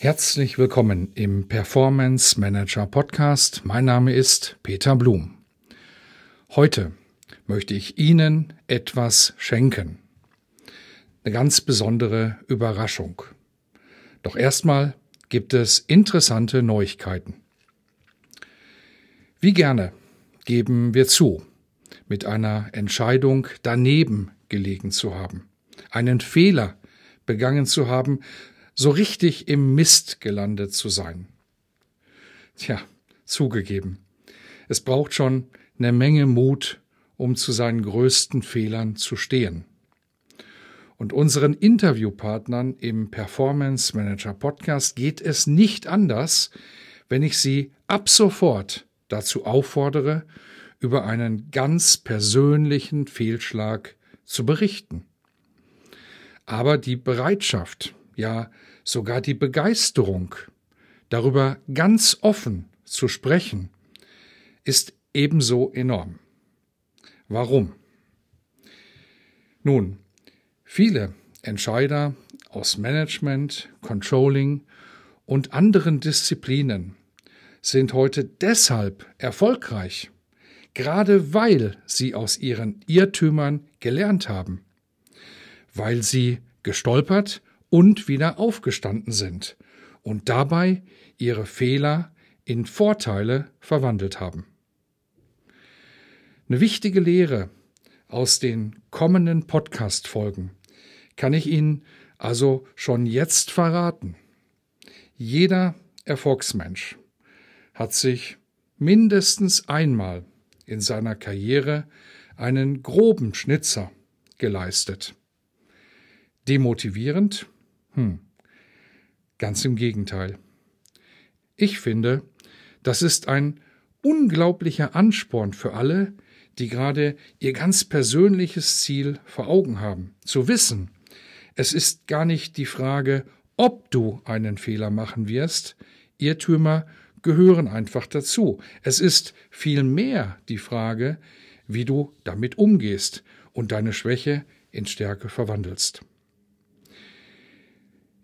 Herzlich willkommen im Performance Manager Podcast. Mein Name ist Peter Blum. Heute möchte ich Ihnen etwas schenken. Eine ganz besondere Überraschung. Doch erstmal gibt es interessante Neuigkeiten. Wie gerne geben wir zu, mit einer Entscheidung daneben gelegen zu haben, einen Fehler begangen zu haben, so richtig im Mist gelandet zu sein. Tja, zugegeben. Es braucht schon eine Menge Mut, um zu seinen größten Fehlern zu stehen. Und unseren Interviewpartnern im Performance Manager Podcast geht es nicht anders, wenn ich sie ab sofort dazu auffordere, über einen ganz persönlichen Fehlschlag zu berichten. Aber die Bereitschaft, ja sogar die Begeisterung, darüber ganz offen zu sprechen, ist ebenso enorm. Warum? Nun, viele Entscheider aus Management, Controlling und anderen Disziplinen sind heute deshalb erfolgreich, gerade weil sie aus ihren Irrtümern gelernt haben, weil sie gestolpert und wieder aufgestanden sind und dabei ihre Fehler in Vorteile verwandelt haben. Eine wichtige Lehre aus den kommenden Podcast-Folgen kann ich Ihnen also schon jetzt verraten. Jeder Erfolgsmensch hat sich mindestens einmal in seiner Karriere einen groben Schnitzer geleistet. Demotivierend hm. Ganz im Gegenteil. Ich finde, das ist ein unglaublicher Ansporn für alle, die gerade ihr ganz persönliches Ziel vor Augen haben, zu wissen, es ist gar nicht die Frage, ob du einen Fehler machen wirst, Irrtümer gehören einfach dazu. Es ist vielmehr die Frage, wie du damit umgehst und deine Schwäche in Stärke verwandelst.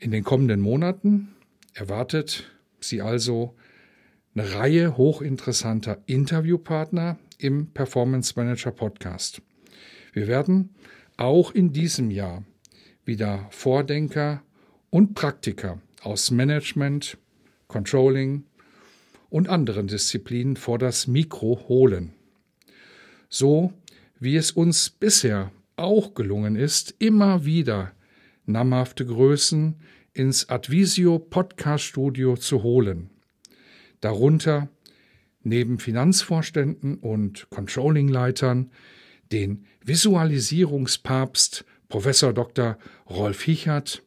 In den kommenden Monaten erwartet Sie also eine Reihe hochinteressanter Interviewpartner im Performance Manager Podcast. Wir werden auch in diesem Jahr wieder Vordenker und Praktiker aus Management, Controlling und anderen Disziplinen vor das Mikro holen. So wie es uns bisher auch gelungen ist, immer wieder namhafte Größen ins Advisio Podcast Studio zu holen. Darunter neben Finanzvorständen und Controllingleitern den Visualisierungspapst Professor Dr. Rolf Hichert,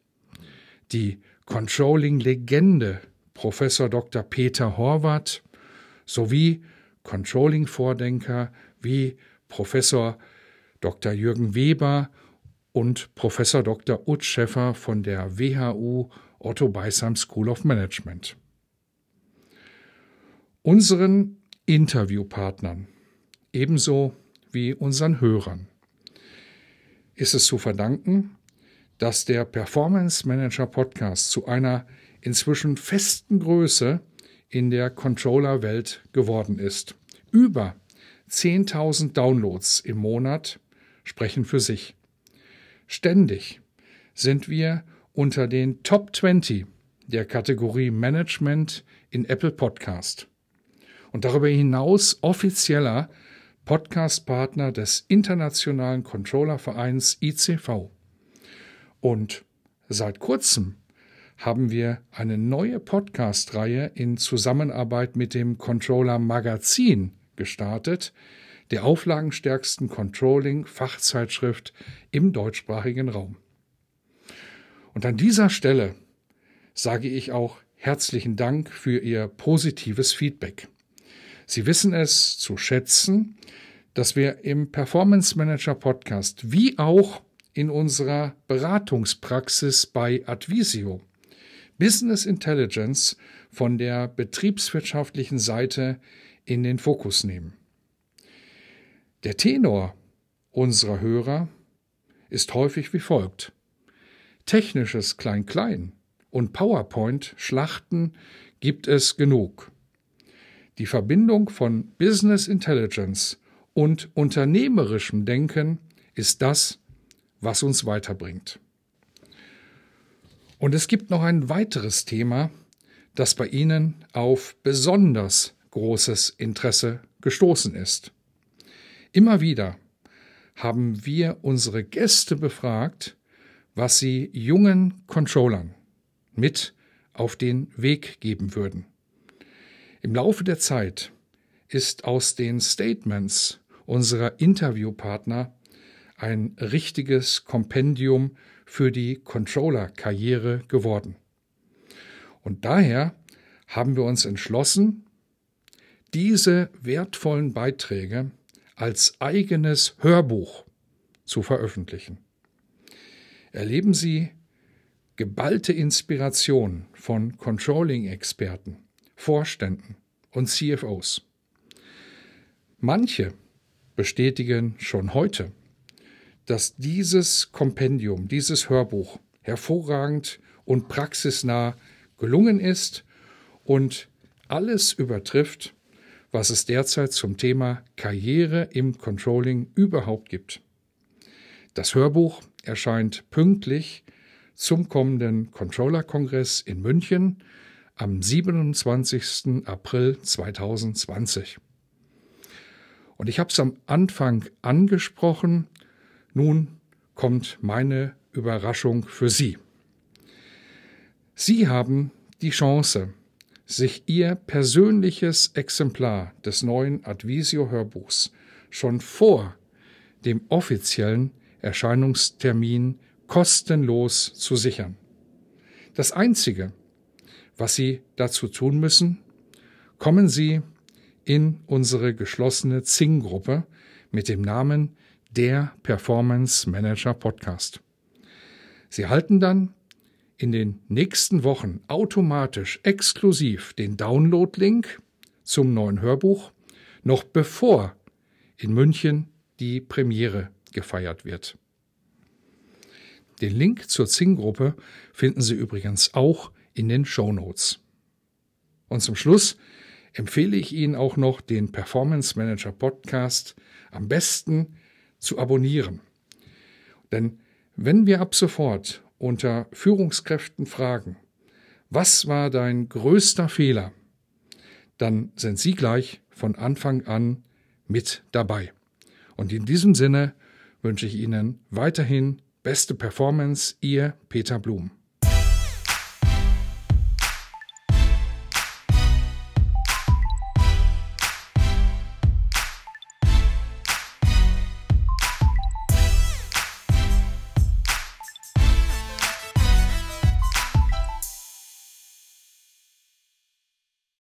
die Controlling-Legende Professor Dr. Peter Horvath sowie Controlling-Vordenker wie Professor Dr. Jürgen Weber und Professor Dr. Ut Schäffer von der WHU Otto Beisheim School of Management. Unseren Interviewpartnern ebenso wie unseren Hörern ist es zu verdanken, dass der Performance Manager Podcast zu einer inzwischen festen Größe in der Controller-Welt geworden ist. Über 10.000 Downloads im Monat sprechen für sich. Ständig sind wir unter den Top 20 der Kategorie Management in Apple Podcast und darüber hinaus offizieller Podcast-Partner des Internationalen Controllervereins ICV. Und seit kurzem haben wir eine neue Podcast-Reihe in Zusammenarbeit mit dem Controller Magazin gestartet, der auflagenstärksten Controlling-Fachzeitschrift im deutschsprachigen Raum. Und an dieser Stelle sage ich auch herzlichen Dank für Ihr positives Feedback. Sie wissen es zu schätzen, dass wir im Performance Manager Podcast wie auch in unserer Beratungspraxis bei Advisio Business Intelligence von der betriebswirtschaftlichen Seite in den Fokus nehmen. Der Tenor unserer Hörer ist häufig wie folgt. Technisches Klein-Klein und PowerPoint-Schlachten gibt es genug. Die Verbindung von Business Intelligence und unternehmerischem Denken ist das, was uns weiterbringt. Und es gibt noch ein weiteres Thema, das bei Ihnen auf besonders großes Interesse gestoßen ist. Immer wieder haben wir unsere Gäste befragt, was sie jungen Controllern mit auf den Weg geben würden. Im Laufe der Zeit ist aus den Statements unserer Interviewpartner ein richtiges Kompendium für die Controller-Karriere geworden. Und daher haben wir uns entschlossen, diese wertvollen Beiträge als eigenes Hörbuch zu veröffentlichen. Erleben Sie geballte Inspiration von Controlling-Experten, Vorständen und CFOs. Manche bestätigen schon heute, dass dieses Kompendium, dieses Hörbuch hervorragend und praxisnah gelungen ist und alles übertrifft, was es derzeit zum Thema Karriere im Controlling überhaupt gibt. Das Hörbuch erscheint pünktlich zum kommenden Controller-Kongress in München am 27. April 2020. Und ich habe es am Anfang angesprochen, nun kommt meine Überraschung für Sie. Sie haben die Chance, sich Ihr persönliches Exemplar des neuen Advisio Hörbuchs schon vor dem offiziellen Erscheinungstermin kostenlos zu sichern. Das Einzige, was Sie dazu tun müssen, kommen Sie in unsere geschlossene Zing-Gruppe mit dem Namen der Performance Manager Podcast. Sie halten dann in den nächsten Wochen automatisch exklusiv den Download-Link zum neuen Hörbuch, noch bevor in München die Premiere gefeiert wird. Den Link zur Zing-Gruppe finden Sie übrigens auch in den Show Notes. Und zum Schluss empfehle ich Ihnen auch noch den Performance Manager Podcast am besten zu abonnieren. Denn wenn wir ab sofort unter Führungskräften fragen, was war dein größter Fehler, dann sind Sie gleich von Anfang an mit dabei. Und in diesem Sinne wünsche ich Ihnen weiterhin beste Performance, Ihr Peter Blum.